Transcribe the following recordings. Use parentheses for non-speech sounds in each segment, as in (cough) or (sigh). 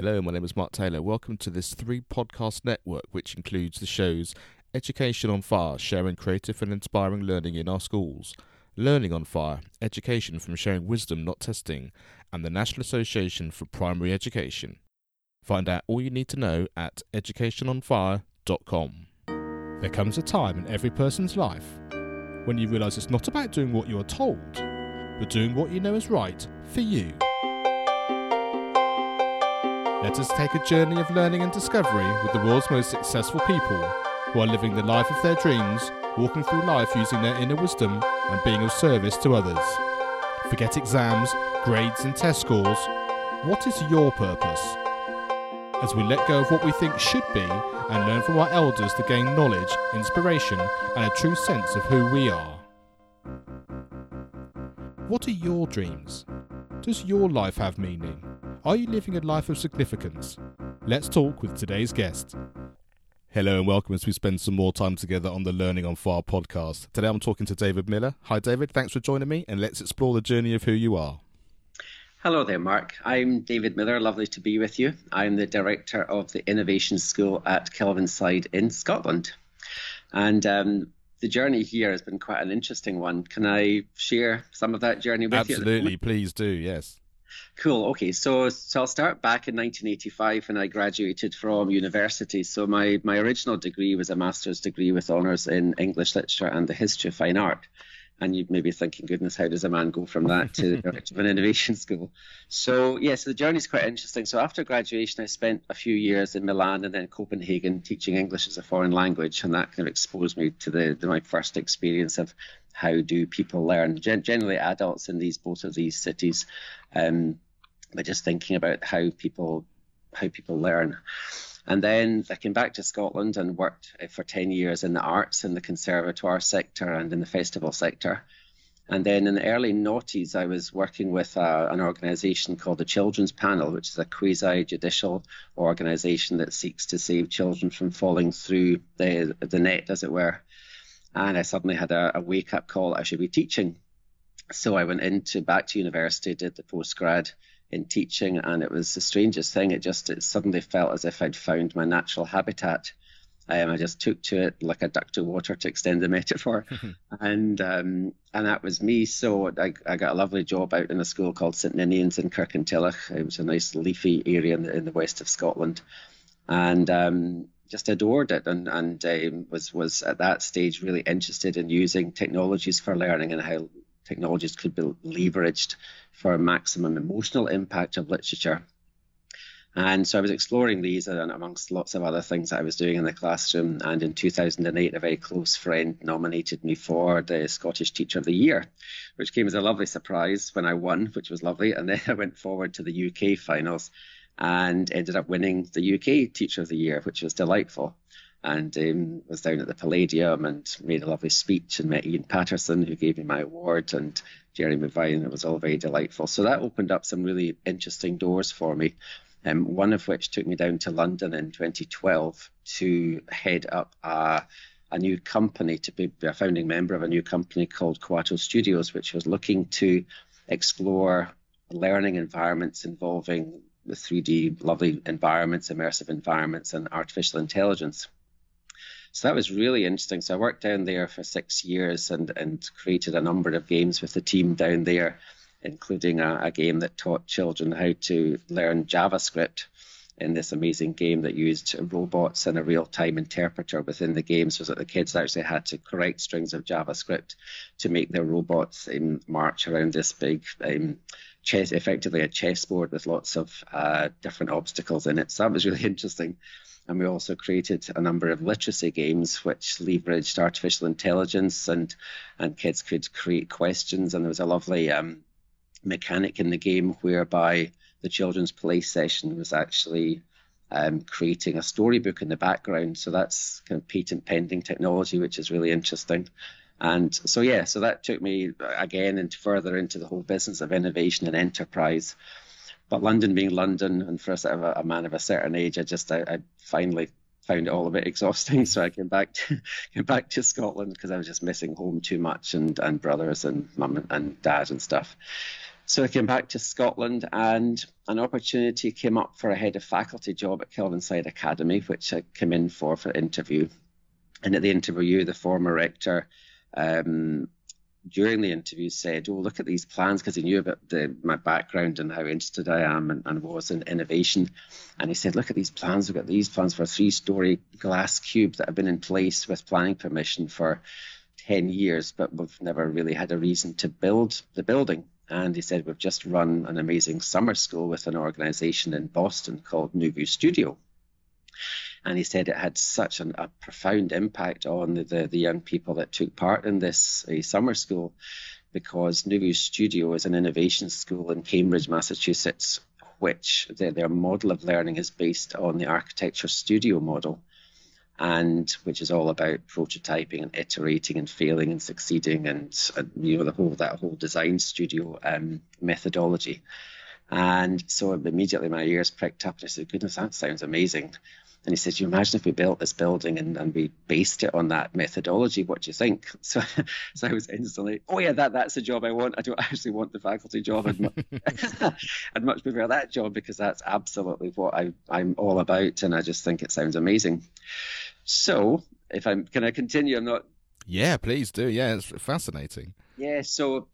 Hello, my name is Mark Taylor. Welcome to this three podcast network, which includes the shows Education on Fire, sharing creative and inspiring learning in our schools, Learning on Fire, education from sharing wisdom, not testing, and the National Association for Primary Education. Find out all you need to know at educationonfire.com. There comes a time in every person's life when you realise it's not about doing what you are told, but doing what you know is right for you. Let us take a journey of learning and discovery with the world's most successful people who are living the life of their dreams, walking through life using their inner wisdom and being of service to others. Forget exams, grades, and test scores. What is your purpose? As we let go of what we think should be and learn from our elders to gain knowledge, inspiration, and a true sense of who we are. What are your dreams? Does your life have meaning? Are you living a life of significance? Let's talk with today's guest. Hello and welcome as we spend some more time together on the Learning on Fire podcast. Today I'm talking to David Miller. Hi, David. Thanks for joining me, and let's explore the journey of who you are. Hello there, Mark. I'm David Miller. Lovely to be with you. I'm the director of the Innovation School at Kelvinside in Scotland. And um, the journey here has been quite an interesting one. Can I share some of that journey with Absolutely, you? Absolutely, please do, yes. Cool. Okay, so so I'll start back in 1985 when I graduated from university. So my my original degree was a master's degree with honours in English literature and the history of fine art. And you may be thinking, goodness, how does a man go from that to (laughs) an innovation school? So yes, yeah, so the journey is quite interesting. So after graduation, I spent a few years in Milan and then Copenhagen teaching English as a foreign language, and that kind of exposed me to the, the my first experience of how do people learn. Gen- generally, adults in these both of these cities um, by just thinking about how people how people learn. And then I came back to Scotland and worked uh, for 10 years in the arts, in the conservatoire sector, and in the festival sector. And then in the early noughties, I was working with uh, an organisation called the Children's Panel, which is a quasi judicial organisation that seeks to save children from falling through the, the net, as it were. And I suddenly had a, a wake up call I should be teaching. So I went into back to university, did the postgrad in teaching, and it was the strangest thing. It just it suddenly felt as if I'd found my natural habitat. Um, I just took to it like a duck to water, to extend the (laughs) metaphor, (laughs) and um, and that was me. So I, I got a lovely job out in a school called St Ninians in Kirkintilloch. It was a nice leafy area in the, in the west of Scotland, and um, just adored it, and and um, was was at that stage really interested in using technologies for learning and how technologies could be leveraged for maximum emotional impact of literature. And so I was exploring these and amongst lots of other things that I was doing in the classroom. And in 2008, a very close friend nominated me for the Scottish Teacher of the Year, which came as a lovely surprise when I won, which was lovely. And then (laughs) I went forward to the UK finals and ended up winning the UK Teacher of the Year, which was delightful and um, was down at the Palladium and made a lovely speech and met Ian Patterson, who gave me my award, and Jerry Vine. It was all very delightful. So that opened up some really interesting doors for me. Um, one of which took me down to London in 2012 to head up a, a new company, to be a founding member of a new company called Kuato Studios, which was looking to explore learning environments involving the 3D lovely environments, immersive environments, and artificial intelligence. So that was really interesting. So I worked down there for six years and, and created a number of games with the team down there, including a, a game that taught children how to learn JavaScript in this amazing game that used robots and a real-time interpreter within the game so that the kids actually had to correct strings of JavaScript to make their robots um, march around this big um, chess, effectively a chessboard with lots of uh, different obstacles in it. So that was really (laughs) interesting. And we also created a number of literacy games which leveraged artificial intelligence and, and kids could create questions. And there was a lovely um, mechanic in the game whereby the children's play session was actually um, creating a storybook in the background. So that's kind of patent pending technology, which is really interesting. And so, yeah, so that took me uh, again into further into the whole business of innovation and enterprise. But London being London, and for a, sort of a, a man of a certain age, I just I, I, finally found it all a bit exhausting. (laughs) So I came back to (laughs) came back to Scotland because I was just missing home too much, and and brothers and mum and dad and stuff. So I came back to Scotland and an opportunity came up for a head of faculty job at Kelvinside Academy, which I came in for for interview. And at the interview, the former rector um, during the interview said, "Oh, look at these plans," because he knew about the, my background and how interested I am and, and, was in innovation. And he said, "Look at these plans. We've got these plans for a three-story glass cube that have been in place with planning permission for 10 years, but we've never really had a reason to build the building." And he said, We've just run an amazing summer school with an organization in Boston called Nuvu Studio. And he said it had such an, a profound impact on the, the, the, young people that took part in this uh, summer school because Nuvu Studio is an innovation school in Cambridge, Massachusetts, which their, their model of learning is based on the architecture studio model and which is all about prototyping and iterating and failing and succeeding and, and you know the whole that whole design studio um, methodology. And so immediately my ears pricked up and I said, "Goodness, that sounds amazing." And he said, You imagine if we built this building and, and we based it on that methodology, what do you think? (laughs) So so I was instantly, Oh yeah, that that's the job I want. I don't (laughs) actually want the faculty job. I'd, mu- (laughs) I'd much prefer that job because that's absolutely what I, I'm all about and I just think it sounds amazing. So, if I'm, can I continue? I'm not. Yeah, please do. Yeah, it's fascinating. Yeah, so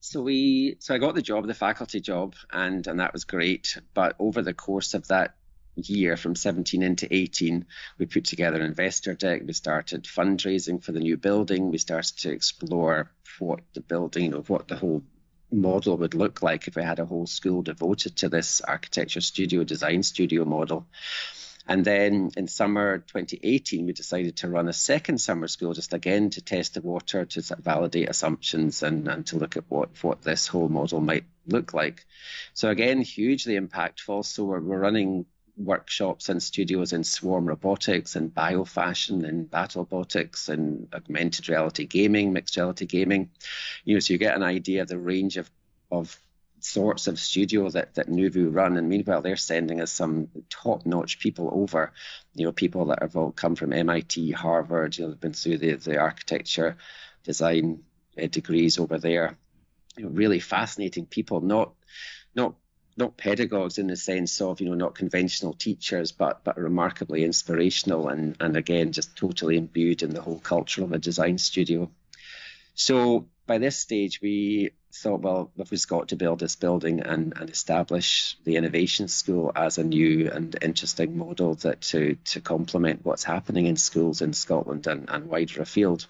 so we so I got the job, the faculty job, and and that was great. But over the course of that year, from 17 into 18, we put together an investor deck. We started fundraising for the new building. We started to explore what the building, you know, what the whole model would look like if we had a whole school devoted to this architecture studio, design studio model. And then in summer 2018, we decided to run a second summer school, just again to test the water, to validate assumptions, and, and to look at what, what this whole model might look like. So, again, hugely impactful. So, we're, we're running workshops and studios in swarm robotics and biofashion and battlebotics and augmented reality gaming, mixed reality gaming. You know, so you get an idea of the range of of sorts of studio that, that Nuvu run. And meanwhile, they're sending us some top notch people over, you know, people that have all come from MIT, Harvard, you know, have been through the, the architecture design uh, degrees over there. You know, really fascinating people, not, not, not pedagogues in the sense of, you know, not conventional teachers, but, but remarkably inspirational and, and again, just totally imbued in the whole culture of a design studio. So by this stage, we thought, well, if we've got to build this building and, and establish the innovation school as a new and interesting model that to, to complement what's happening in schools in Scotland and, and wider afield.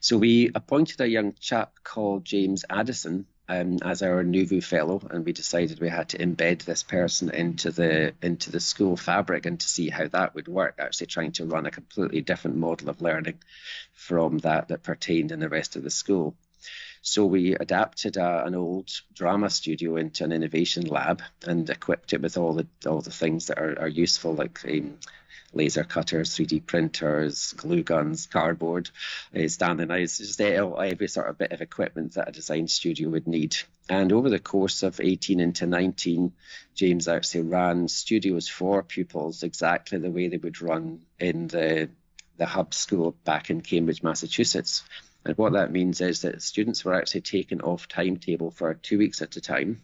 So we appointed a young chap called James Addison um, as our Nuvu fellow, and we decided we had to embed this person into the into the school fabric and to see how that would work. Actually, trying to run a completely different model of learning from that that pertained in the rest of the school. So we adapted an old drama studio into an innovation lab and equipped it with all the all the things that are, are useful, like um, laser cutters, 3D printers, glue guns, cardboard, uh, standing eyes, just every sort of bit of equipment that a design studio would need. And over the course of 18 into 19, James actually ran studios for pupils exactly the way they would run in the the hub school back in Cambridge, Massachusetts. And what that means is that students were actually taken off timetable for two weeks at a time.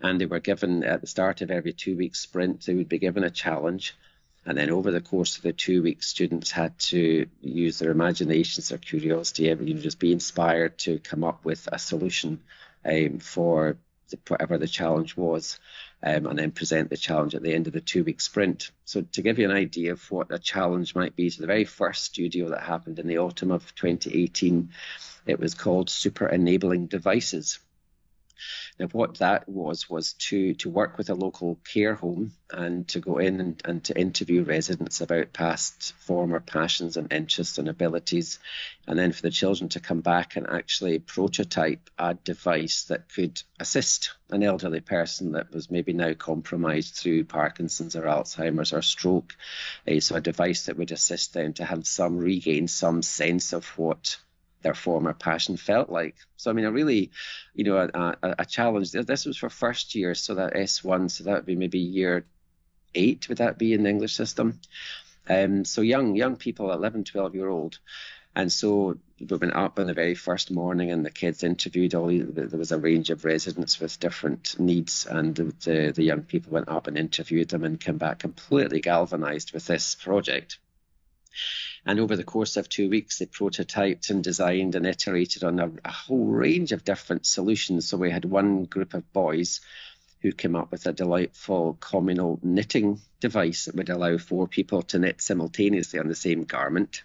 And they were given at the start of every two week sprint, they would be given a challenge. And then over the course of the two weeks, students had to use their imaginations, their curiosity, you know, just be inspired to come up with a solution um, for the, whatever the challenge was um, and then present the challenge at the end of the two week sprint. So, to give you an idea of what a challenge might be, so the very first studio that happened in the autumn of 2018, it was called Super Enabling Devices. Now, what that was was to to work with a local care home and to go in and, and to interview residents about past former passions and interests and abilities, and then for the children to come back and actually prototype a device that could assist an elderly person that was maybe now compromised through Parkinson's or Alzheimer's or stroke. Uh, so a device that would assist them to have some regain some sense of what their former passion felt like. So I mean, a really, you know, a, a, a, challenge. This was for first year, so that S1, so that would be maybe year eight. Would that be in the English system? Um, so young young people, 11, 12 year old. And so we went up on the very first morning, and the kids interviewed all. There was a range of residents with different needs, and the the young people went up and interviewed them, and came back completely galvanised with this project. And over the course of two weeks, they prototyped and designed and iterated on a, a whole range of different solutions. So we had one group of boys who came up with a delightful communal knitting device that would allow four people to knit simultaneously on the same garment.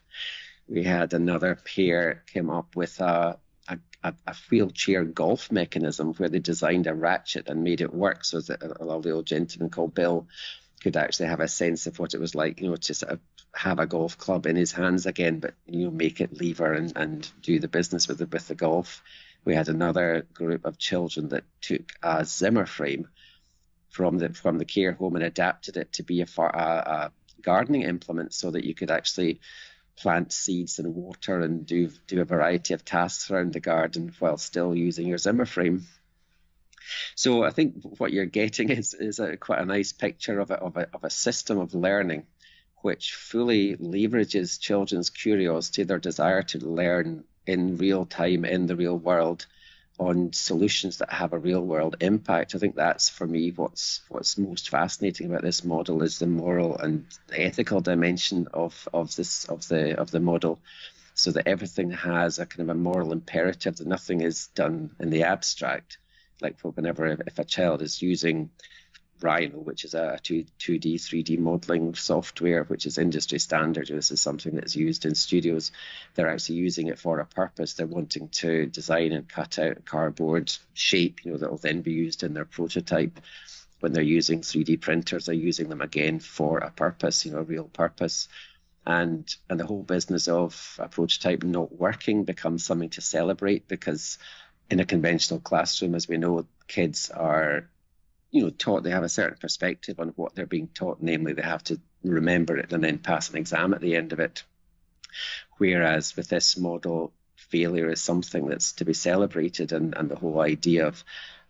We had another pair came up with a, a, a wheelchair golf mechanism where they designed a ratchet and made it work so that a lovely old gentleman called Bill could actually have a sense of what it was like, you know, to sort of have a golf club in his hands again, but you know, make it lever and, and do the business with the with the golf. We had another group of children that took a Zimmer frame from the from the care home and adapted it to be a, a, a gardening implement so that you could actually plant seeds and water and do do a variety of tasks around the garden while still using your Zimmer frame. So I think what you're getting is is a, quite a nice picture of a, of a of a system of learning which fully leverages children's curiosity, their desire to learn in real time in the real world on solutions that have a real world impact. I think that's for me what's what's most fascinating about this model is the moral and ethical dimension of of this of the of the model. So that everything has a kind of a moral imperative that nothing is done in the abstract. Like for whenever if a child is using Rhino, which is a 2, 2D, 3D modeling software, which is industry standard. This is something that's used in studios. They're actually using it for a purpose. They're wanting to design and cut out cardboard shape, you know, that will then be used in their prototype. When they're using 3D printers, they're using them again for a purpose, you know, a real purpose. And and the whole business of a prototype not working becomes something to celebrate because in a conventional classroom, as we know, kids are you know taught they have a certain perspective on what they're being taught namely they have to remember it and then pass an exam at the end of it. Whereas with this model failure is something that's to be celebrated and, and the whole idea of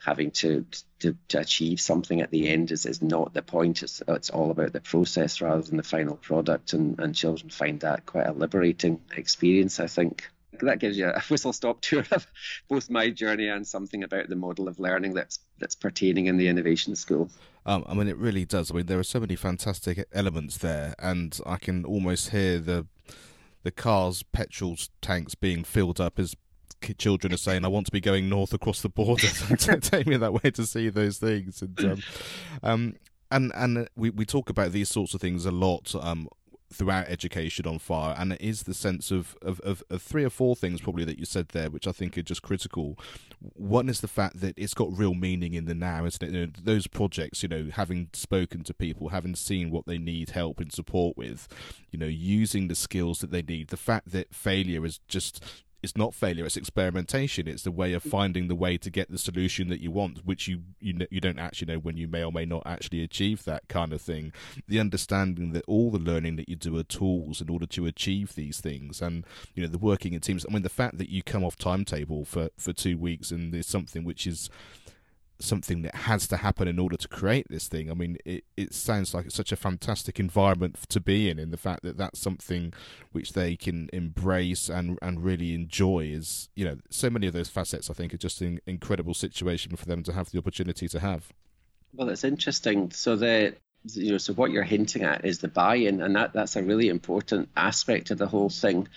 having to, to, to achieve something at the end is, is not the point. It's, it's all about the process rather than the final product and, and children find that quite a liberating experience i think that gives you a (laughs) whistle stop tour of both my journey and something about the model of learning that's that's pertaining in the innovation school. Um, I mean, it really does. I mean, there are so many fantastic elements there, and I can almost hear the the cars' petrol tanks being filled up as children are saying, "I want to be going north across the border. (laughs) Take me that way to see those things." And um, um, and and we we talk about these sorts of things a lot um, throughout education on fire and it is the sense of, of, of, of, three or four things probably that you said there which i think are just critical. One is the fact that it's got real meaning in the now isn't it? You know, those projects you know having spoken to people having seen what they need help and support with you know using the skills that they need the fact that failure is just it's not failure it's experimentation. It's the way of finding the way to get the solution that you want which you you you don't actually know when you may or may not actually achieve that kind of thing. The understanding that all the learning that you do are tools in order to achieve these things. And you know the working in teams i mean the fact that you come off timetable for for 2 weeks and there's something which is something that has to happen in order to create this thing. I mean, it, it sounds like it's such a fantastic environment to be in, in the fact that that's something which they can embrace and and really enjoy. Is you know, so many of those facets I think are just an incredible situation for them to have the opportunity to have. Well, it's interesting. So the you know, so what you're hinting at is the buy-in, and that that's a really important aspect of the whole thing.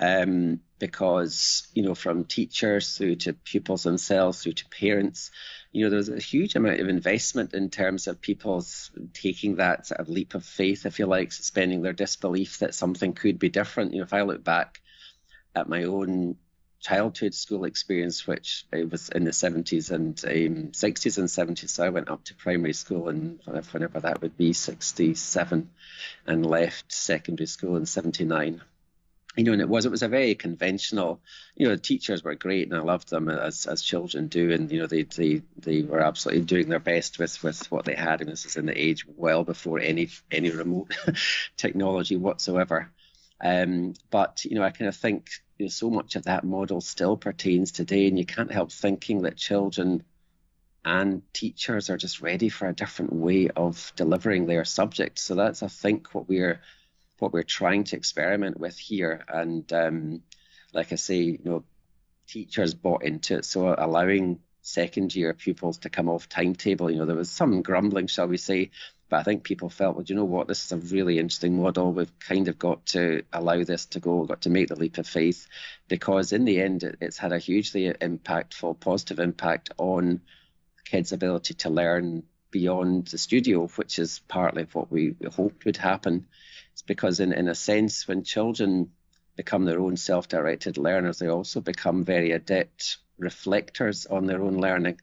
Um, because you know from teachers through to pupils themselves through to parents you know there's a huge amount of investment in terms of people's taking that sort of leap of faith if you like suspending their disbelief that something could be different. You know if i look back at my own childhood school experience which was in the 70s and um, 60s and 70s so i went up to primary school and whenever that would be 67 and left secondary school in 79 you know, and it was it was a very conventional. You know, the teachers were great, and I loved them as as children do, and you know, they they they were absolutely doing their best with with what they had, and this is in the age well before any any remote (laughs) technology whatsoever. Um, but you know, I kind of think you know, so much of that model still pertains today, and you can't help thinking that children and teachers are just ready for a different way of delivering their subject. So that's I think what we're what we're trying to experiment with here. And um, like I say, you know, teachers bought into it, so allowing second year pupils to come off timetable. You know, there was some grumbling, shall we say, but I think people felt, well, you know what? This is a really interesting model. We've kind of got to allow this to go, got to make the leap of faith, because in the end, it's had a hugely impactful, positive impact on kids' ability to learn beyond the studio, which is partly what we hoped would happen. It's because, in, in a sense, when children become their own self directed learners, they also become very adept reflectors on their own learning.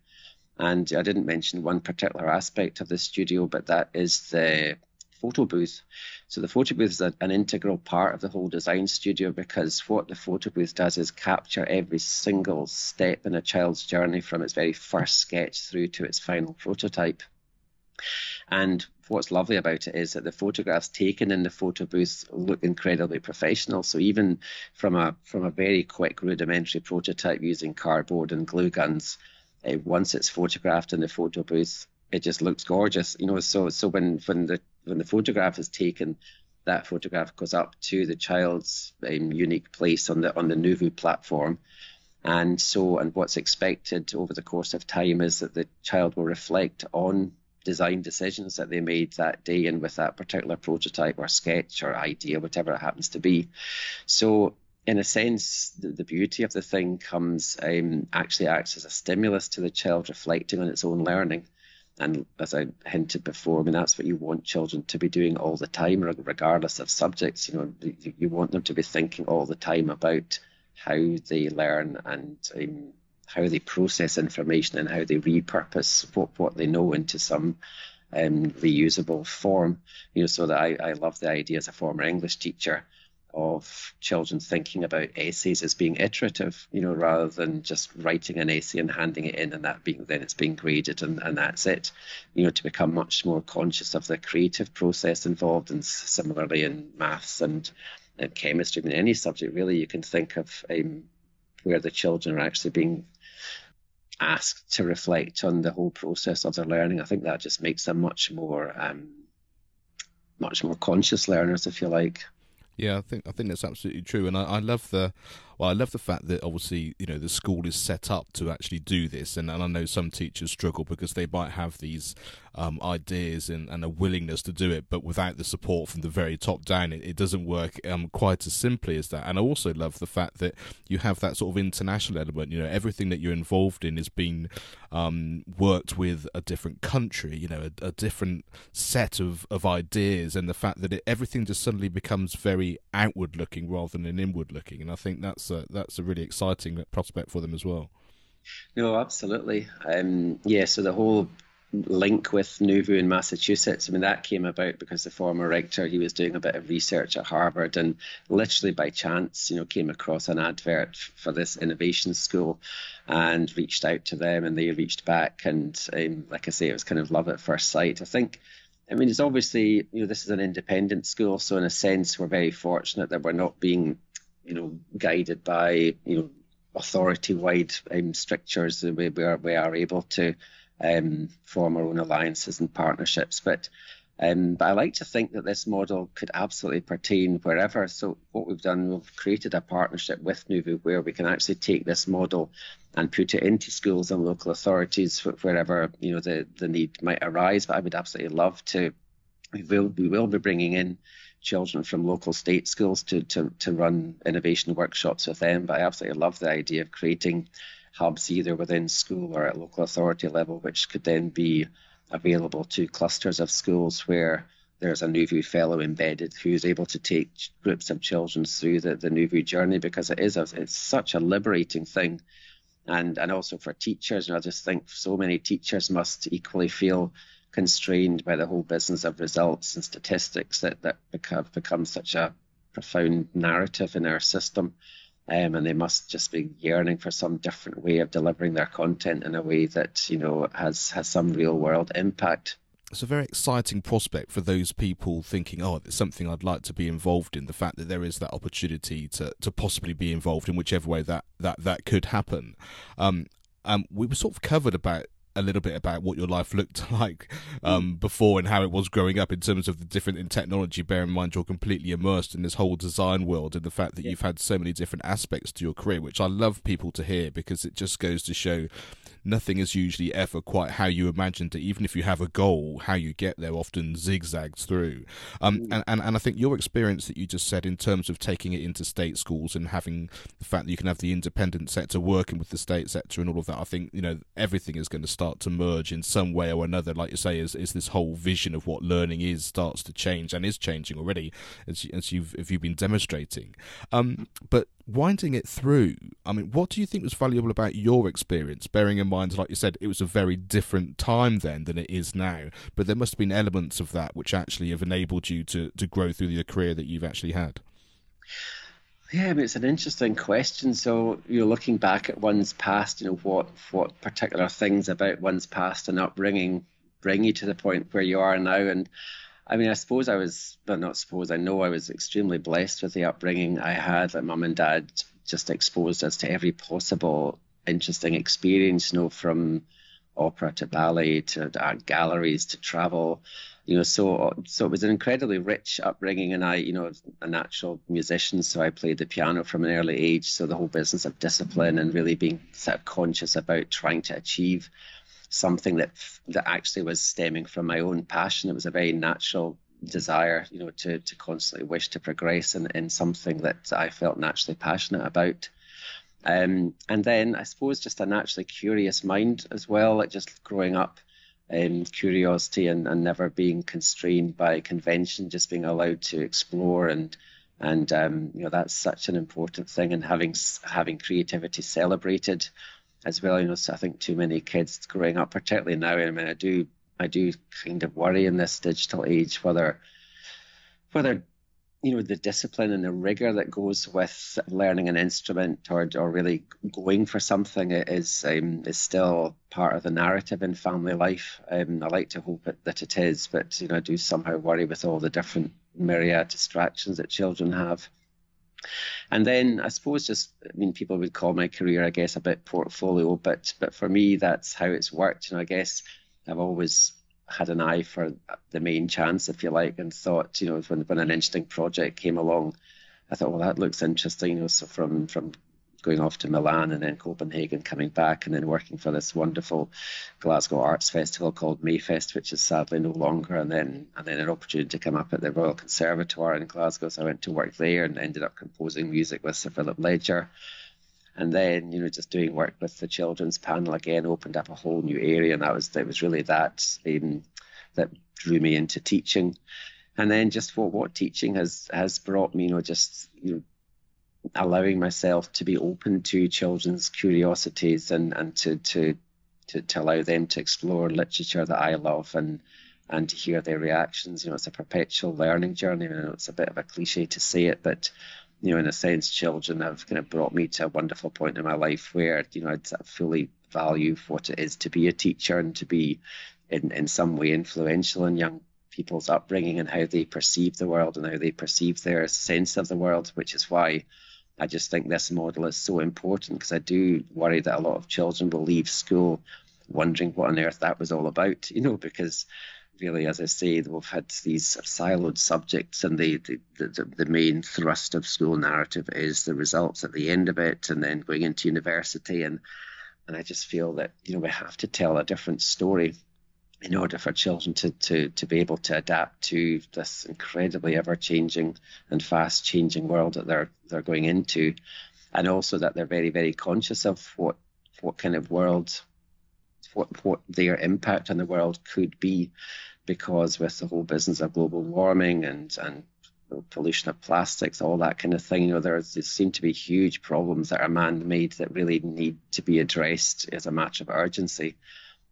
And I didn't mention one particular aspect of the studio, but that is the photo booth. So the photo booth is a, an integral part of the whole design studio because what the photo booth does is capture every single step in a child's journey from its very first sketch through to its final prototype. And what's lovely about it is that the photographs taken in the photo booth look incredibly professional. So even from a from a very quick rudimentary prototype using cardboard and glue guns, uh, once it's photographed in the photo booth, it just looks gorgeous. You know, so so when when the when the photograph is taken, that photograph goes up to the child's um, unique place on the on the Nuvu platform. And so, and what's expected over the course of time is that the child will reflect on design decisions that they made that day and with that particular prototype or sketch or idea, whatever it happens to be. So, in a sense, the, the beauty of the thing comes um, actually acts as a stimulus to the child reflecting on its own learning. And as I hinted before, I mean that's what you want children to be doing all the time, regardless of subjects. You know, you want them to be thinking all the time about how they learn and um, how they process information and how they repurpose what, what they know into some um, reusable form. You know, so that I, I love the idea as a former English teacher of children thinking about essays as being iterative, you know, rather than just writing an essay and handing it in and that being then it's being graded and, and that's it. You know, to become much more conscious of the creative process involved and similarly in maths and, and chemistry, I mean any subject really you can think of um, where the children are actually being asked to reflect on the whole process of their learning. I think that just makes them much more um, much more conscious learners, if you like. Yeah, I think I think that's absolutely true, and I, I love the well, I love the fact that obviously you know the school is set up to actually do this, and, and I know some teachers struggle because they might have these um, ideas and, and, a willingness to do it, but without the support from the very top down, it, it doesn't work um, quite as simply as that. And I also love the fact that you have that sort of international element. You know, everything that you're involved in is being um, worked with a different country. You know, a, a different set of, of ideas, and the fact that it, everything just suddenly becomes very outward looking rather than inward looking. And I think that's a, that's a really exciting prospect for them as well. No, absolutely. Um, yeah, so the whole link with Nuvu in Massachusetts. I mean, that came about because the former rector he was doing a bit of research at Harvard, and literally by chance, you know, came across an advert for this innovation school, and reached out to them, and they reached back, and um, like I say, it was kind of love at first sight. I think. I mean, it's obviously, you know, this is an independent school, so in a sense, we're very fortunate that we're not being, you know, guided by, you know, authority-wide um, strictures. We, we are we are able to um, form our own alliances and partnerships. But um, but I like to think that this model could absolutely pertain wherever. So what we've done, we've created a partnership with Nuvu where we can actually take this model and put it into schools and local authorities wherever you know the the need might arise. But I would absolutely love to. We will we will be bringing in children from local state schools to to to run innovation workshops with them. But I absolutely love the idea of creating hubs either within school or at local authority level, which could then be available to clusters of schools where there's a Nuvu fellow embedded who's able to take groups of children through the, the Nuvu journey because it is a, it's such a liberating thing. And, and also for teachers, and I just think so many teachers must equally feel constrained by the whole business of results and statistics that, that have become such a profound narrative in our system um, and they must just be yearning for some different way of delivering their content in a way that you know has has some real world impact. It's a very exciting prospect for those people thinking, "Oh, it's something I'd like to be involved in." The fact that there is that opportunity to, to possibly be involved in whichever way that that that could happen. Um, um, we were sort of covered about a little bit about what your life (laughs) looked like um, before and how it was growing up in terms of the different in technology. Bear in mind you're completely immersed in this whole design world and the fact that yeah. you've had so many different aspects to your career, which I love people to hear because it just goes to show nothing is usually ever quite how you imagined it. Even if you have a goal, how you get there often zigzags through. Um, mm. and, and, and I think your experience that you just said in terms of taking it into state schools and having the fact that you can have the independent sector working with the state sector and all of that, I think, you know, everything is going to start to merge in some way or another. Like you say, is, is this whole vision of what learning is starts to change and is changing already as, as you've, if you've been demonstrating. Um, but winding it through, I mean, what do you think was valuable about your experience? Bearing in mind, like you said, it was a very different time then than it is now, but there must have been elements of that which actually have enabled you to, to grow through the career that you've actually had. Yeah, I mean, it's an interesting question. So you're looking back at one's past, you know, what what particular things about one's past and upbringing bring you to the point where you are now, and I mean, I suppose I was, but not suppose, I know I was extremely blessed with the upbringing I had. Like mum and dad just exposed us to every possible interesting experience, you know, from opera to ballet to art galleries to travel, you know, so so it was an incredibly rich upbringing, and I, you know, a natural musician, so I played the piano from an early age. So the whole business of discipline and really being sort of conscious about trying to achieve something that that actually was stemming from my own passion. It was a very natural desire, you know, to to constantly wish to progress in, in something that I felt naturally passionate about. Um, and then I suppose just a naturally curious mind as well, like just growing up, um, curiosity and, and never being constrained by convention, just being allowed to explore and and um, you know that's such an important thing, and having having creativity celebrated as well. You know, so I think too many kids growing up, particularly now. I mean, I do, I do kind of worry in this digital age whether, whether, you know, the discipline and the rigor that goes with learning an instrument or, or really going for something is um, is still part of the narrative in family life. Um, I like to hope it, that it is, but you know, I do somehow worry with all the different myriad distractions that children have. And then I suppose just I mean people would call my career I guess a bit portfolio, but but for me that's how it's worked. And I guess I've always had an eye for the main chance, if you like, and thought you know when when an interesting project came along, I thought well that looks interesting. You know, so from from going off to Milan and then Copenhagen, coming back and then working for this wonderful Glasgow Arts Festival called Mayfest, which is sadly no longer. And then and then an opportunity to come up at the Royal Conservatoire in Glasgow, so I went to work there and ended up composing music with Sir Philip Ledger. And then, you know, just doing work with the children's panel again opened up a whole new area, and that was that was really that um, that drew me into teaching and then just for what teaching has has brought me, you know, just you know, allowing myself to be open to children's curiosities and, and to, to, to, to allow them to explore literature that I love and and to hear their reactions. You know, it's a perpetual learning journey. I know it's a bit of a cliche to say it, but you know, in a sense, children have kind of brought me to a wonderful point in my life where you know I'd fully value what it is to be a teacher and to be in in some way influential in young people's upbringing and how they perceive the world and how they perceive their sense of the world, which is why I just think this model is so important because I do worry that a lot of children will leave school wondering what on earth that was all about, you know, because really, as I say, we've had these siloed subjects, and the, the, the, the, main thrust of school narrative is the results at the end of it, and then going into university. And, and I just feel that, you know, we have to tell a different story in order for children to, to, to be able to adapt to this incredibly ever changing and fast changing world that they're they're going into, and also that they're very very conscious of what what kind of world, what what their impact on the world could be, because with the whole business of global warming and and pollution of plastics, all that kind of thing. You know, there, there seem to be huge problems that are man-made that really need to be addressed as a matter of urgency.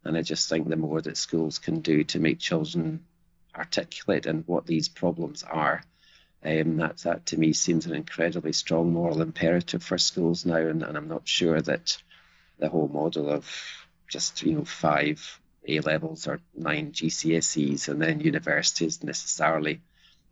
And I just think the more that schools can do to make children articulate and what these problems are, um, that, that to me seems an incredibly strong moral imperative for schools now. And, and I'm not sure that the whole model of just, you know, five A levels or nine GCSEs and then universities necessarily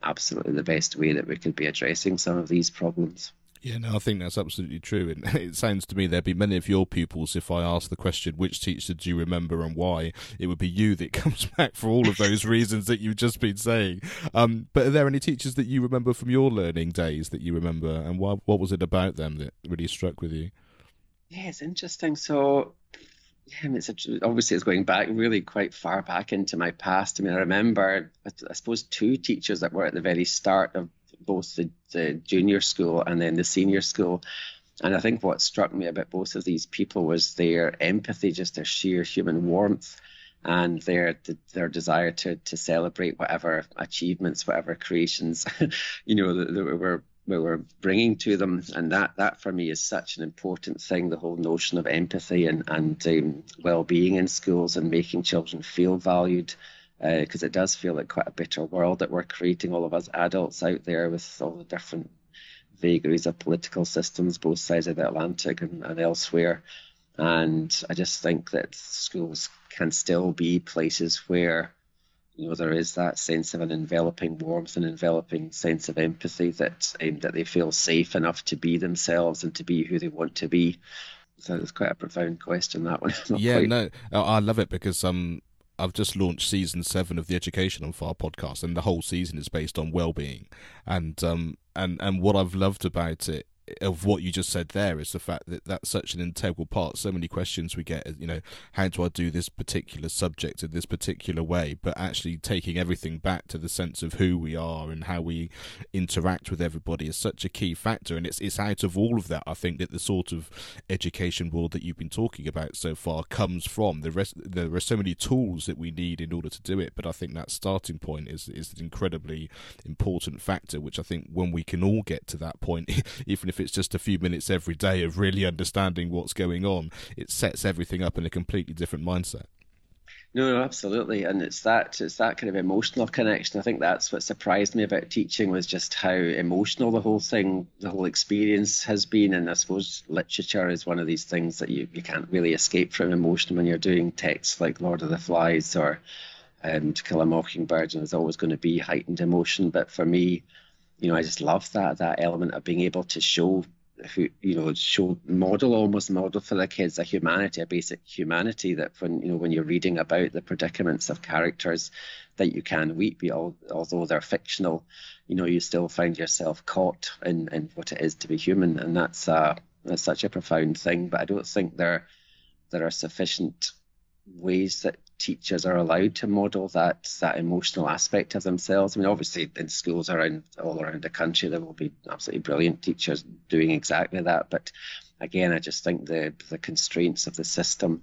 absolutely the best way that we could be addressing some of these problems. Yeah, no, I think that's absolutely true. And (laughs) it sounds to me there'd be many of your pupils, if I ask the question, which teacher do you remember and why, it would be you that (laughs) comes back for all of those reasons that you've just been saying. Um, but are there any teachers that you remember from your learning days that you remember, and what, what was it about them that really struck with you? Yeah, it's interesting. So, yeah, it's a, obviously it's going back really quite far back into my past. I mean, I remember, I suppose, two teachers that were at the very start of both the, the junior school and then the senior school. And I think what struck me about both of these people was their empathy, just their sheer human warmth, and their their desire to to celebrate whatever achievements, whatever creations, (laughs) you know, that, that we were we were bringing to them. And that that for me is such an important thing. The whole notion of empathy and and um, well being in schools and making children feel valued because uh, it does feel like quite a bitter world that we're creating, all of us adults out there with all the different vagaries of political systems, both sides of the Atlantic and, and elsewhere. And I just think that schools can still be places where you know there is that sense of an enveloping warmth and enveloping sense of empathy that um, that they feel safe enough to be themselves and to be who they want to be. So it's quite a profound question that one. (laughs) yeah, quite... no, I love it because um I've just launched season seven of the Education on Fire podcast, and the whole season is based on well-being. And um, and and what I've loved about it of what you just said there is the fact that that's such an integral part. So many questions we get, you know, how do I do this particular subject in this particular way? But actually taking everything back to the sense of who we are and how we interact with everybody is such a key factor. And it's it's out of all of that, I think, that the sort of education world that you've been talking about so far comes from. The rest, there are so many tools that we need in order to do it, but I think that starting point is is an incredibly important factor. Which I think when we can all get to that point, (laughs) even if if it's just a few minutes every day of really understanding what's going on, it sets everything up in a completely different mindset. No, no, absolutely, and it's that it's that kind of emotional connection. I think that's what surprised me about teaching was just how emotional the whole thing, the whole experience has been. And I suppose literature is one of these things that you, you can't really escape from emotion when you're doing texts like Lord of the Flies or um, To Kill a Mockingbird. And there's always going to be heightened emotion, but for me, you know, I just love that that element of being able to show who you know show model almost model for the kids a humanity a basic humanity that when you know when you're reading about the predicaments of characters that you can weep although they're fictional you know you still find yourself caught in in what it is to be human. And that's uh that's such a profound thing but i don't think there there are sufficient ways that teachers are allowed to model that that emotional aspect of themselves. I mean, obviously in schools around all around the country there will be absolutely brilliant teachers doing exactly that. But again, I just think the the constraints of the system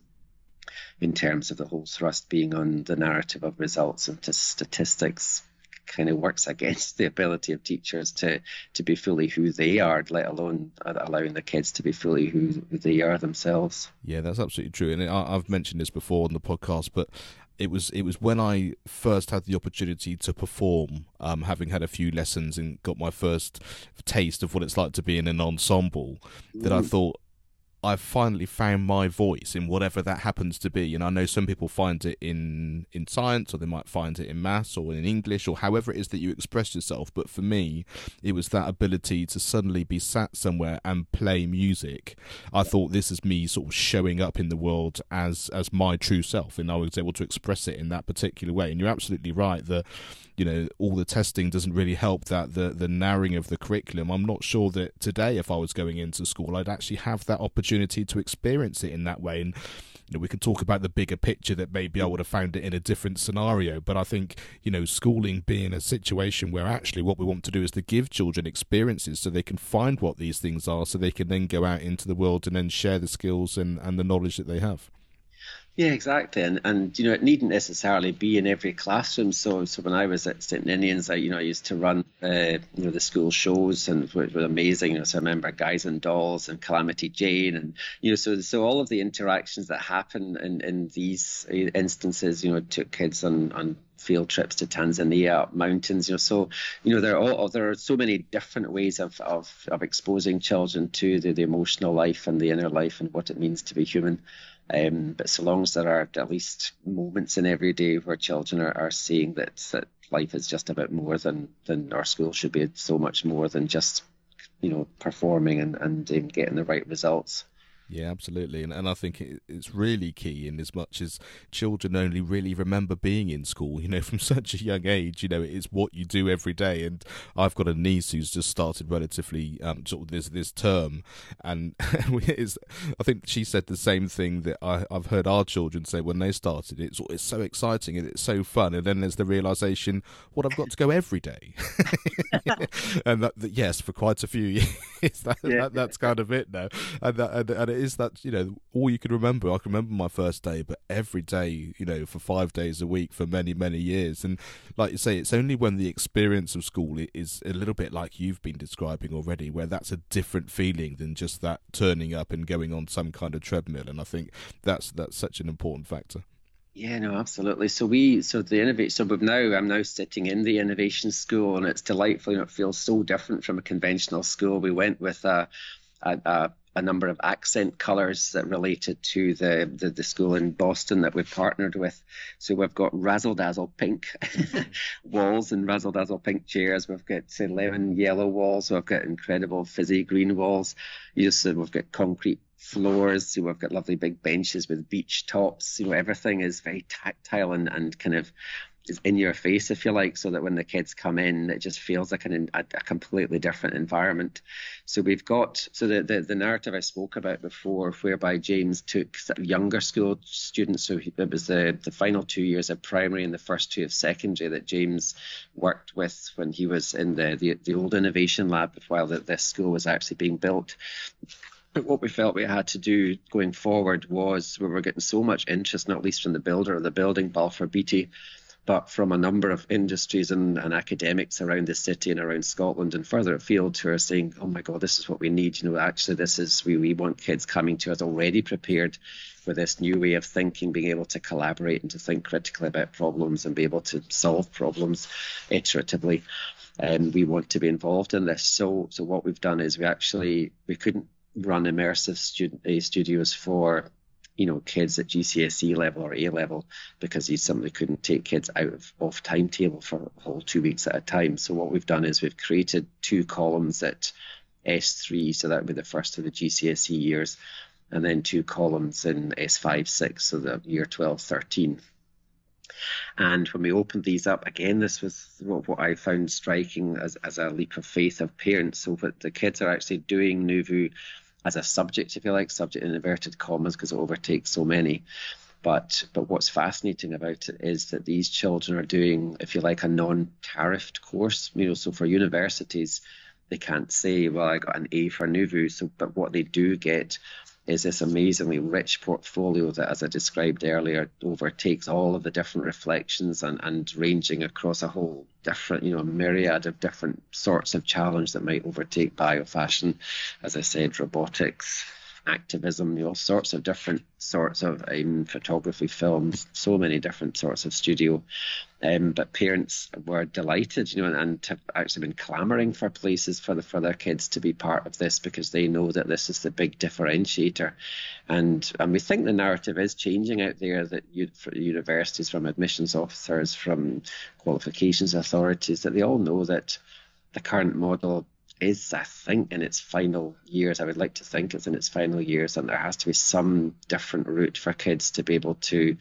in terms of the whole thrust being on the narrative of results and to statistics kind of works against (laughs) the ability of teachers to to be fully who they are, let alone allowing the kids to be fully who, they are themselves. Yeah, that's absolutely true, and I, I've mentioned this before on the podcast, but it was it was when I first had the opportunity to perform, um, having had a few lessons and got my first taste of what it's like to be in an ensemble, that I mm. thought I've finally found my voice in whatever that happens to be. And I know some people find it in in science, or they might find it in maths, or in English, or however it is that you express yourself. But for me, it was that ability to suddenly be sat somewhere and play music. I thought this is me sort of showing up in the world as as my true self, and I was able to express it in that particular way. And you're absolutely right that you know all the testing doesn't really help that the the narrowing of the curriculum i'm not sure that today if i was going into school i'd actually have that opportunity to experience it in that way and you know, we can talk about the bigger picture that maybe I would have found it in a different scenario. But I think, you know, schooling being a situation where actually what we want to do is to give children experiences so they can find what these things are, so they can then go out into the world and then share the skills and, and the knowledge that they have. Yeah, exactly, and and you know it needn't necessarily be in every classroom. So so when I was at St Ninians, I you know I used to run uh, you know the school shows and it was amazing. You know, so I remember Guys and Dolls and Calamity Jane, and you know so so all of the interactions that happen in in these instances, you know, took kids on on field trips to Tanzania, up mountains, you know. So, you know, there are all, there are so many different ways of, of, of exposing children to the, the emotional life and the inner life and what it means to be human. Um, but so long as there are at least moments in every day where children are, are seeing that, that life is just a bit more than, than our school should be so much more than just you know, performing and, and um, getting the right results. Yeah, absolutely, and and I think it, it's really key in as much as children only really remember being in school. You know, (laughs) from such a young age, you know, it's what you do every day. And I've got a niece who's just started relatively um, sort of this this term, and (laughs) is I think she said the same thing that I, I've heard our children say when they started. It's it's so exciting and it's so fun, and then there's the realization, what I've got to go every day, (laughs) and that, that, yes, for quite a few years, that, yeah. that, that's kind of it now, and that, and, and it is that you know all you can remember. I can remember my first day, but every day, you know, for five days a week for many many years. And like you say, it's only when the experience of school is a little bit like you've been describing already, where that's a different feeling than just that turning up and going on some kind of treadmill. And I think that's that's such an important factor. Yeah, no, absolutely. So we, so the innovate, so we've now, I'm now sitting in the innovation school, and it's delightful. Know, it feels so different from a conventional school. We went with a, a, a a number of accent colours that related to the, the, the school in Boston that we've partnered with. So we've got razzle dazzle pink (laughs) (laughs) walls and razzle dazzle pink chairs. We've got lemon yellow walls. We've got incredible fizzy green walls. You just said we've got concrete floors. So we've got lovely big benches with beech tops. You know, everything is very tactile and, and kind of is in your face, if you like, so that when the kids come in, it just feels like an, a, a completely different environment. So we've got so the, the, the narrative I spoke about before, whereby James took younger school students. So it was the the final two years of primary and the first two of secondary that James worked with when he was in the the, the old innovation lab while the, this school was actually being built. But what we felt we had to do going forward was we were getting so much interest, not least from the builder of the building, Balfour Beatty, but from a number of industries and, and, academics around the city and around Scotland and further afield who are saying, oh my God, this is what we need. You know, actually, this is, we, we want kids coming to us already prepared for this new way of thinking, being able to collaborate and to think critically about problems and be able to solve problems iteratively. And we want to be involved in this. So, so what we've done is we actually, we couldn't run immersive student, uh, studios for you know, kids at GCSE level or A level because he simply couldn't take kids out of off timetable for a whole two weeks at a time. So what we've done is we've created two columns at S3, so that would be the first of the GCSE years, and then two columns in S5, 6, so the year 12, 13. And when we opened these up, again, this was what, what I found striking as, as a leap of faith of parents. So what the kids are actually doing NuVu as a subject, if you like, subject in inverted commas because it overtakes so many. But but what's fascinating about it is that these children are doing, if you like, a non-tariffed course. You know, so for universities, they can't say, well, I got an A for NuVu. So, but what they do get is this amazingly rich portfolio that, as I described earlier, overtakes all of the different reflections and, and ranging across a whole different, you know, myriad of different sorts of challenge that might overtake biofashion, as I said, robotics, activism, all sorts of different sorts of um, photography, films, so many different sorts of studio. Um, but parents were delighted, you know, and, and have actually been clamouring for places for the for their kids to be part of this because they know that this is the big differentiator, and and we think the narrative is changing out there that universities, from admissions officers, from qualifications authorities, that they all know that the current model is, I think, in its final years. I would like to think it's in its final years, and there has to be some different route for kids to be able to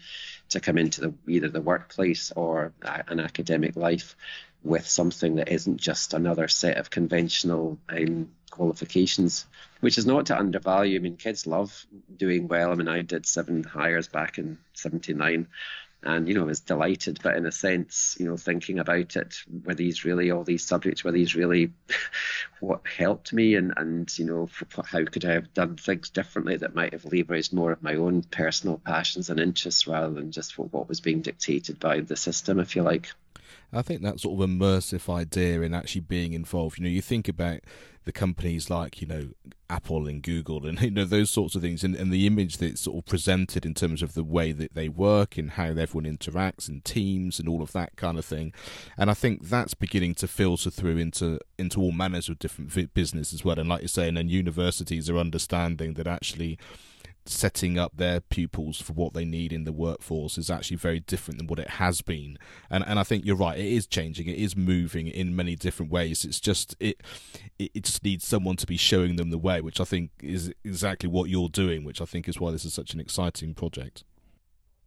to come into the either the workplace or an academic life with something that isn't just another set of conventional um, qualifications, which is not to undervalue. I mean, kids love doing well. I mean, I did seven Highers back in '79 and you know was delighted but in a sense you know thinking about it were these really all these subjects were these really (laughs) what helped me? And and you know how could i have done things differently that might have leveraged more of my own personal passions and interests rather than just what, what was being dictated by the system if you like I think that sort of immersive idea in actually being involved. You know, you think about the companies like you know Apple and Google and (laughs) you know those sorts of things, and, and the image that's sort of presented in terms of the way that they work and how everyone interacts and teams and all of that kind of thing. And I think that's beginning to filter through into into all manners of different business as well. And like you're saying, and universities are understanding that actually setting up their pupils for what they need in the workforce is actually very different than what it has been. And and I think you're right. It is changing. It is moving in many different ways. It's just it it just needs someone to be showing them the way, which I think is exactly what you're doing. Which I think is why this is such an exciting project.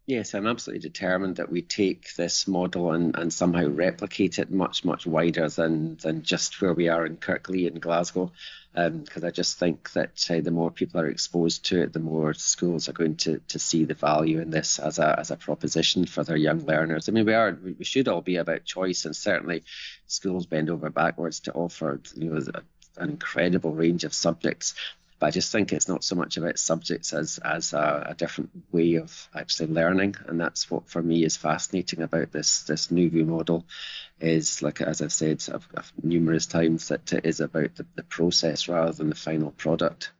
Yes, I'm absolutely determined that we take this model and, and somehow replicate it much, much wider than, than just where we are in Kirklee in Glasgow. Because um, I just think that uh, the more people are exposed to it, the more schools are going to, to see the value in this as a, as a proposition for their young learners. I mean, we are we should all be about choice, and certainly schools bend over backwards to offer you know an incredible range of subjects. But I just think it's not so much about subjects as as a, a, different way of actually learning, and that's what for me is fascinating about this this NuVu model. Is like as I've said I've, I've numerous times that it is about the, the process rather than the final product.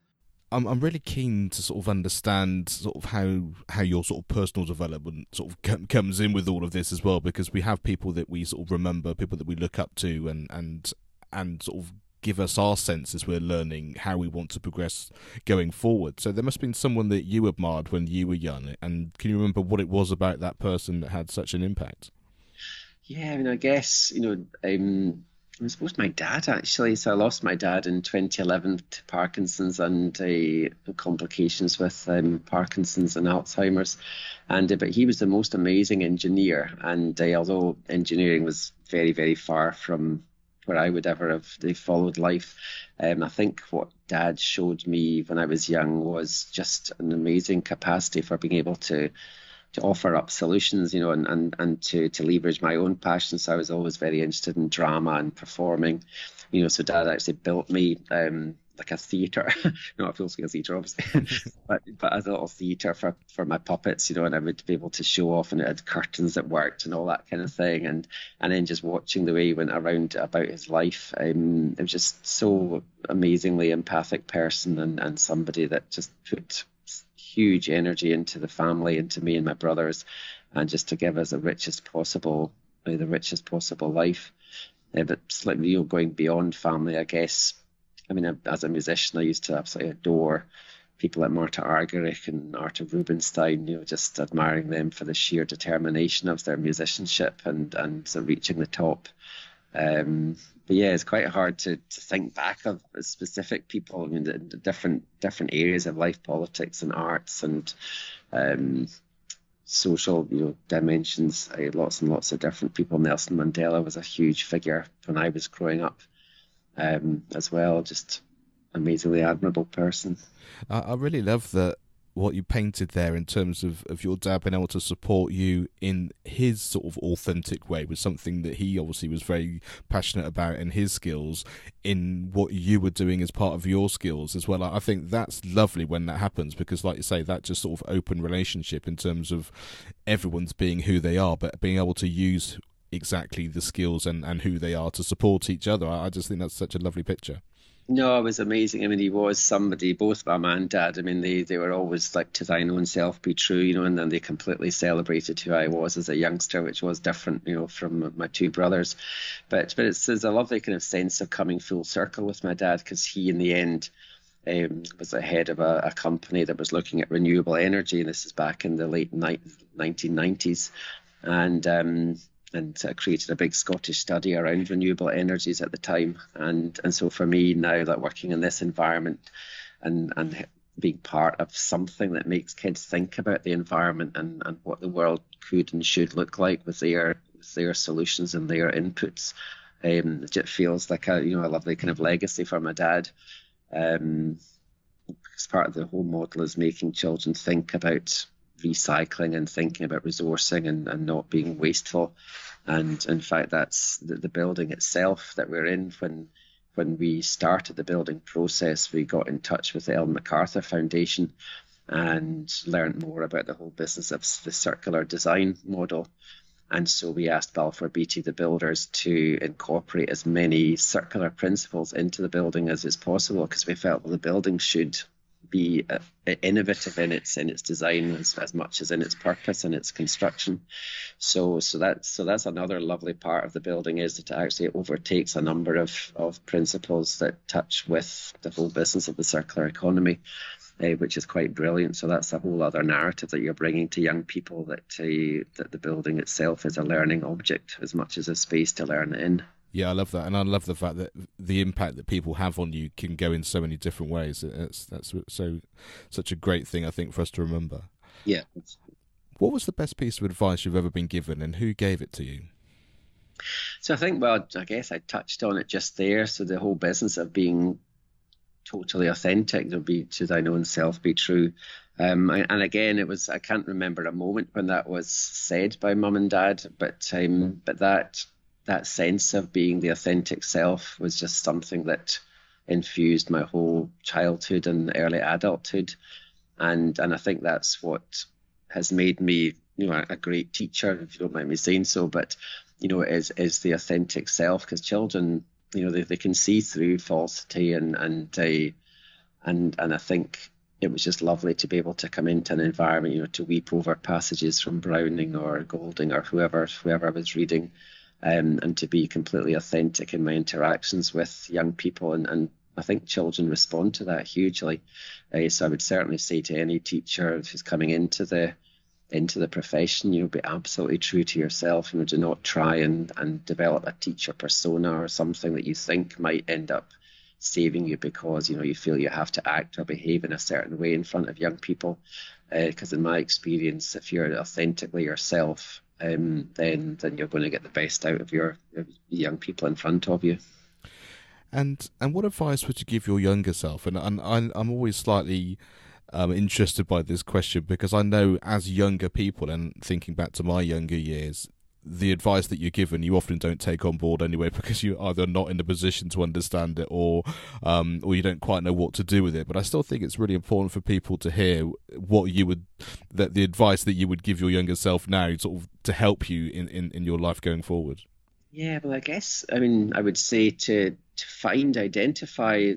I'm I'm really keen to sort of understand sort of how how your sort of personal development sort of com- comes in with all of this as well because we have people that we sort of remember, people that we look up to, and and and sort of give us our sense as we're learning how we want to progress going forward. So there must have been someone that you admired when you were young, and can you remember what it was about that person that had such an impact? Yeah, I mean, I guess you know, um, I suppose my dad actually. So I lost my dad in 2011 to Parkinson's and uh, complications with um, Parkinson's and Alzheimer's, and uh, but he was the most amazing engineer. And uh, although engineering was very, very far from where I would ever have they followed life. Um, I think what Dad showed me when I was young was just an amazing capacity for being able to to offer up solutions, you know, and, and, and to, to leverage my own passions. So I was always very interested in drama and performing, you know. So Dad actually built me um, like a theatre, (laughs) not a full scale theatre, obviously, (laughs) but but as a little theatre for for my puppets, you know, and I would be able to show off, and it had curtains that worked and all that kind of thing, and and then just watching the way he went around about his life, um, it was just so amazingly empathic person, and and somebody that just put huge energy into the family, into me and my brothers, and just to give us the richest possible, the richest possible life. Uh, but slightly, you know, going beyond family, I guess I mean, as a musician, I used to absolutely adore people like Martha Argerich and Artur Rubinstein, you know, just admiring them for the sheer determination of their musicianship and, and so reaching the top. Um, but yeah, it's quite hard to, to think back of specific people. I mean, the, the different different areas of life, politics and arts and um, social, you know, dimensions. I lots and lots of different people. Nelson Mandela was a huge figure when I was growing up um, as well. Just amazingly admirable person. I, I really love that what you painted there in terms of, of your dad being able to support you in his sort of authentic way was something that he obviously was very passionate about in his skills in what you were doing as part of your skills as well. I think that's lovely when that happens because like you say, that just sort of open relationship in terms of everyone's being who they are, but being able to use exactly the skills and, and who they are to support each other. I, I just think that's such a lovely picture. No, it was amazing. I mean, he was somebody, both my mum and dad. I mean, they, they were always like, to thine own self be true, you know, and then they completely celebrated who I was as a youngster, which was different, you know, from my two brothers. But but it's, it's a lovely kind of sense of coming full circle with my dad because he, in the end, um, was the head of a, a, company that was looking at renewable energy. And this is back in the late ni- 1990s. And um, and uh, created a big Scottish study around renewable energies at the time. And and so for me now, that working in this environment and and being part of something that makes kids think about the environment and, and what the world could and should look like with their with their solutions and their inputs, um, it feels like a you know a lovely kind of legacy for my dad. Um, because part of the whole model is making children think about recycling and thinking about resourcing and, and not being wasteful. And in fact, that's the, the building itself that we're in. When when we started the building process, we got in touch with the Ellen MacArthur Foundation and learned more about the whole business of the circular design model. And so we asked Balfour Beatty, the builders, to incorporate as many circular principles into the building as is possible because we felt well, the building should be uh, innovative in its in its design as, as much as in its purpose and its construction. So so that's so that's another lovely part of the building is that it actually overtakes a number of of principles that touch with the whole business of the circular economy. Uh, which is quite brilliant. So that's a whole other narrative that you're bringing to young people that uh, that the building itself is a learning object as much as a space to learn in. Yeah, I love that, and I love the fact that the impact that people have on you can go in so many different ways. It's that's so such a great thing I think for us to remember. Yeah. What was the best piece of advice you've ever been given, and who gave it to you? So I think, well, I guess I touched on it just there. So the whole business of being totally authentic, to be to thine own self, be true. Um, and again, it was I can't remember a moment when that was said by mum and dad, but um, but that that sense of being the authentic self was just something that infused my whole childhood and early adulthood. And and I think that's what has made me you know a, great teacher if you don't mind me saying so but you know is is the authentic self because children you know they, they can see through falsity and and uh, and and I think it was just lovely to be able to come into an environment you know to weep over passages from Browning or Golding or whoever whoever I was reading um, and to be completely authentic in my interactions with young people. And, and I think children respond to that hugely. Uh, so I would certainly say to any teacher who's coming into the into the profession, you know, be absolutely true to yourself. You know, do not try and, and develop a teacher persona or something that you think might end up saving you because you know you feel you have to act or behave in a certain way in front of young people. Because uh, in my experience, if you're authentically yourself, um, then then you're going to get the best out of your, your young people in front of you. And and what advice would you give your younger self? And and I'm always slightly um, interested by this question because I know as younger people and thinking back to my younger years, the advice that you're given you often don't take on board anyway (laughs) because you're either not in a position to understand it or um, or you don't quite know what to do with it. But I still think it's really important for people to hear what you would that the advice that you would give your younger self now sort of to help you in, in, in your life going forward. Yeah well I guess I mean I would say to to find identify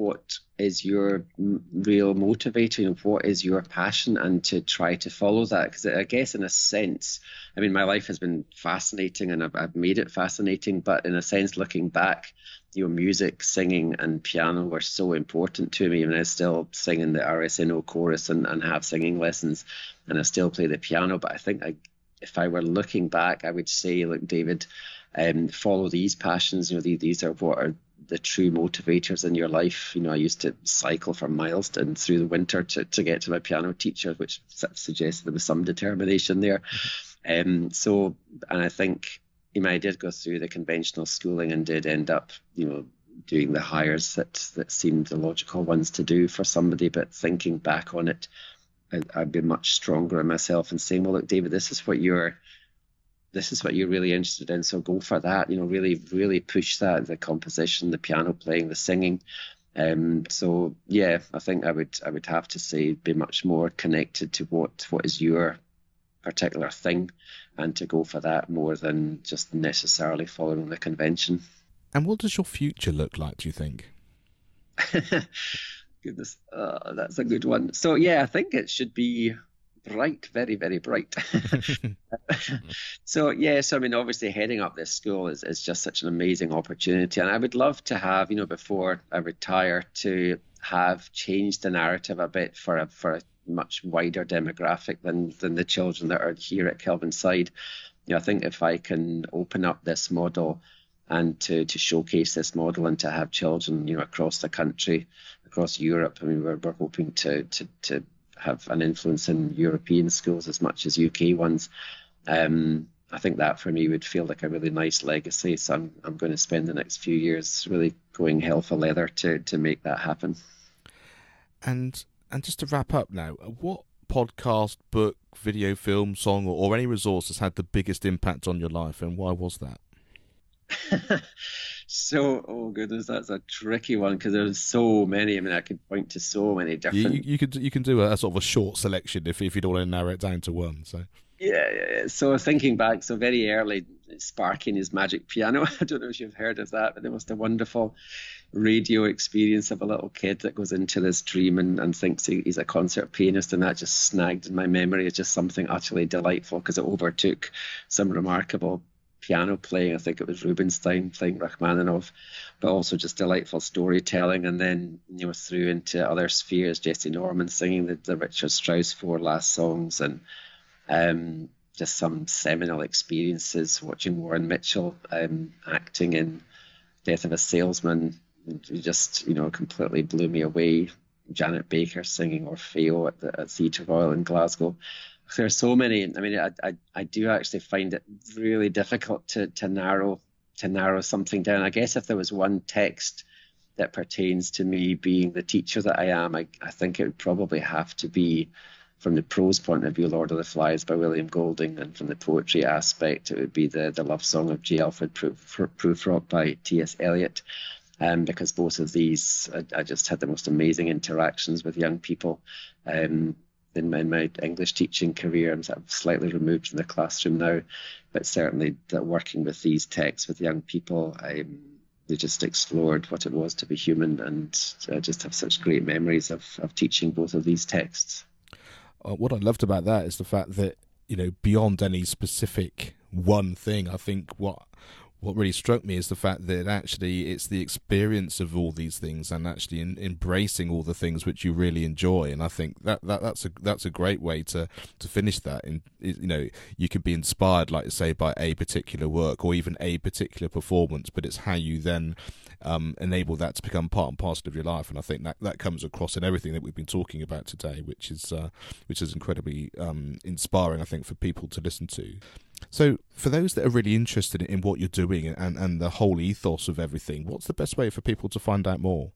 what is your real motivator and what is your passion and to try to follow that? Because i guess in a sense i mean my life has been fascinating and I've, I've, made it fascinating but in a sense looking back your music singing and piano were so important to me. I and mean, i still sing in the RSNO chorus and, and have singing lessons and i still play the piano. But i think I, if i were looking back i would say look david um, follow these passions you know these, these are what are the true motivators in your life. You know, I used to cycle for miles and through the winter to, to get to my piano teacher, which suggests there was some determination there. Mm-hmm. Um, so, and I think you know, I did go through the conventional schooling and did end up, you know, doing the Highers that that seemed the logical ones to do for somebody. But thinking back on it, I, I'd be much stronger in myself and saying, well, look, David, this is what you're this is what you're really interested in, so go for that. You know, really, really push that the composition, the piano playing, the singing. Um, so yeah, I think I would I would have to say be much more connected to what what is your particular thing, and to go for that more than just necessarily following the convention. And what does your future look like? Do you think? (laughs) Goodness, uh, that's a good one. So yeah, I think it should be bright, very, very bright. (laughs) (laughs) so yes, I mean, obviously heading up this school is, is just such an amazing opportunity. And I would love to have, you know, before I retire to have changed the narrative a bit for a, for a much wider demographic than, than the children that are here at Kelvinside. You know, I think if I can open up this model and to, to showcase this model and to have children, you know, across the country, across Europe. I mean, we're, we're hoping to, to, to have an influence in European schools as much as UK ones. Um, I think that for me would feel like a really nice legacy. So I'm, I'm going to spend the next few years really going hell for leather to, to make that happen. And and just to wrap up now, what podcast, book, video, film, song, or, or any resource has had the biggest impact on your life, and why was that? (laughs) So, oh goodness, that's a tricky one because there's so many. I mean, I could point to so many different. You, you could you can do a, a, sort of a short selection if if you don't want to narrow it down to one. So. Yeah, yeah, yeah. So thinking back, so very early, Sparky and his magic piano. (laughs) I don't know if you've heard of that, but it was a wonderful radio experience of a little kid that goes into this dream and, and thinks he, he's a concert pianist, and that just snagged in my memory as just something utterly delightful because it overtook some remarkable piano playing. I think it was Rubinstein playing Rachmaninoff, but also just delightful storytelling. And then you know through into other spheres, Jessye Norman singing the, the Richard Strauss four last songs, and um, just some seminal experiences watching Warren Mitchell um, acting in Death of a Salesman. Just you know completely blew me away. Janet Baker singing Orfeo at the at Theatre Royal in Glasgow there's so many. I mean, I, I, I do actually find it really difficult to, to narrow to narrow something down. I guess if there was one text that pertains to me being the teacher that I am, I, I think it would probably have to be from the prose point of view, Lord of the Flies by William Golding, and from the poetry aspect, it would be the, the love song of J. Alfred Prufrock by T.S. Eliot. Um, because both of these, I, I, just had the most amazing interactions with young people. Um, in my, in my English teaching career. I'm sort of slightly removed from the classroom now, but certainly that working with these texts with young people, I they just explored what it was to be human, and I just have such great memories of, of teaching both of these texts. Uh, what I loved about that is the fact that you know beyond any specific one thing, I think what what really struck me is the fact that actually it's the experience of all these things and actually in, embracing all the things which you really enjoy. And i think that, that that's a that's a great way to to finish that. And you know you could be inspired like say by a particular work or even a particular performance but it's how you then um, enable that to become part and parcel of your life. And i think that that comes across in everything that we've been talking about today which is uh, which is incredibly um, inspiring i think for people to listen to so, for those that are really interested in what you're doing and, and the whole ethos of everything, what's the best way for people to find out more?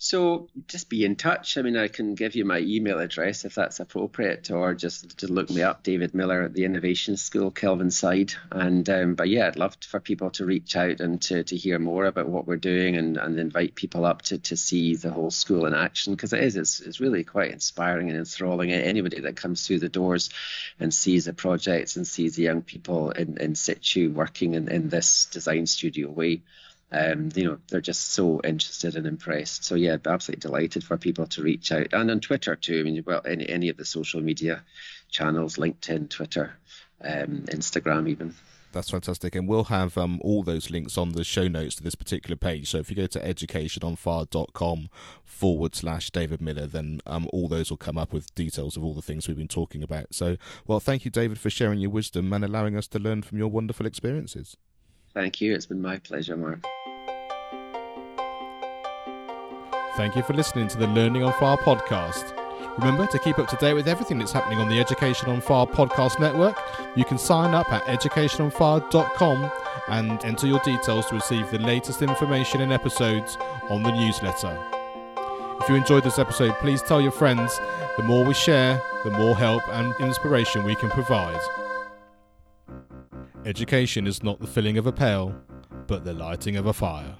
So just be in touch. I mean, I can give you my email address if that's appropriate, or just to look me up, David Miller at the Innovation School, Kelvinside. And um, but yeah, I'd love for people to reach out and to, to hear more about what we're doing, and, and invite people up to, to see the whole school in action because it is it's, it's really quite inspiring and enthralling. Anybody that comes through the doors and sees the projects and sees the young people in, in situ working in, in this design studio way um, you know, they're just so interested and impressed. So yeah, absolutely delighted for people to reach out, and on Twitter too. I mean, well, any any of the social media channels, LinkedIn, Twitter, um, Instagram, even. That's fantastic, and we'll have um, all those links on the show notes to this particular page. So if you go to educationonfire.com forward slash David Miller, then um, all those will come up with details of all the things we've been talking about. So, well, thank you, David, for sharing your wisdom and allowing us to learn from your wonderful experiences. Thank you. It's been my pleasure, Mark. Thank you for listening to the Learning on Fire podcast. Remember to keep up to date with everything that's happening on the Education on Fire podcast network. You can sign up at educationonfire.com and enter your details to receive the latest information and episodes on the newsletter. If you enjoyed this episode, please tell your friends. The more we share, the more help and inspiration we can provide. Education is not the filling of a pail, but the lighting of a fire.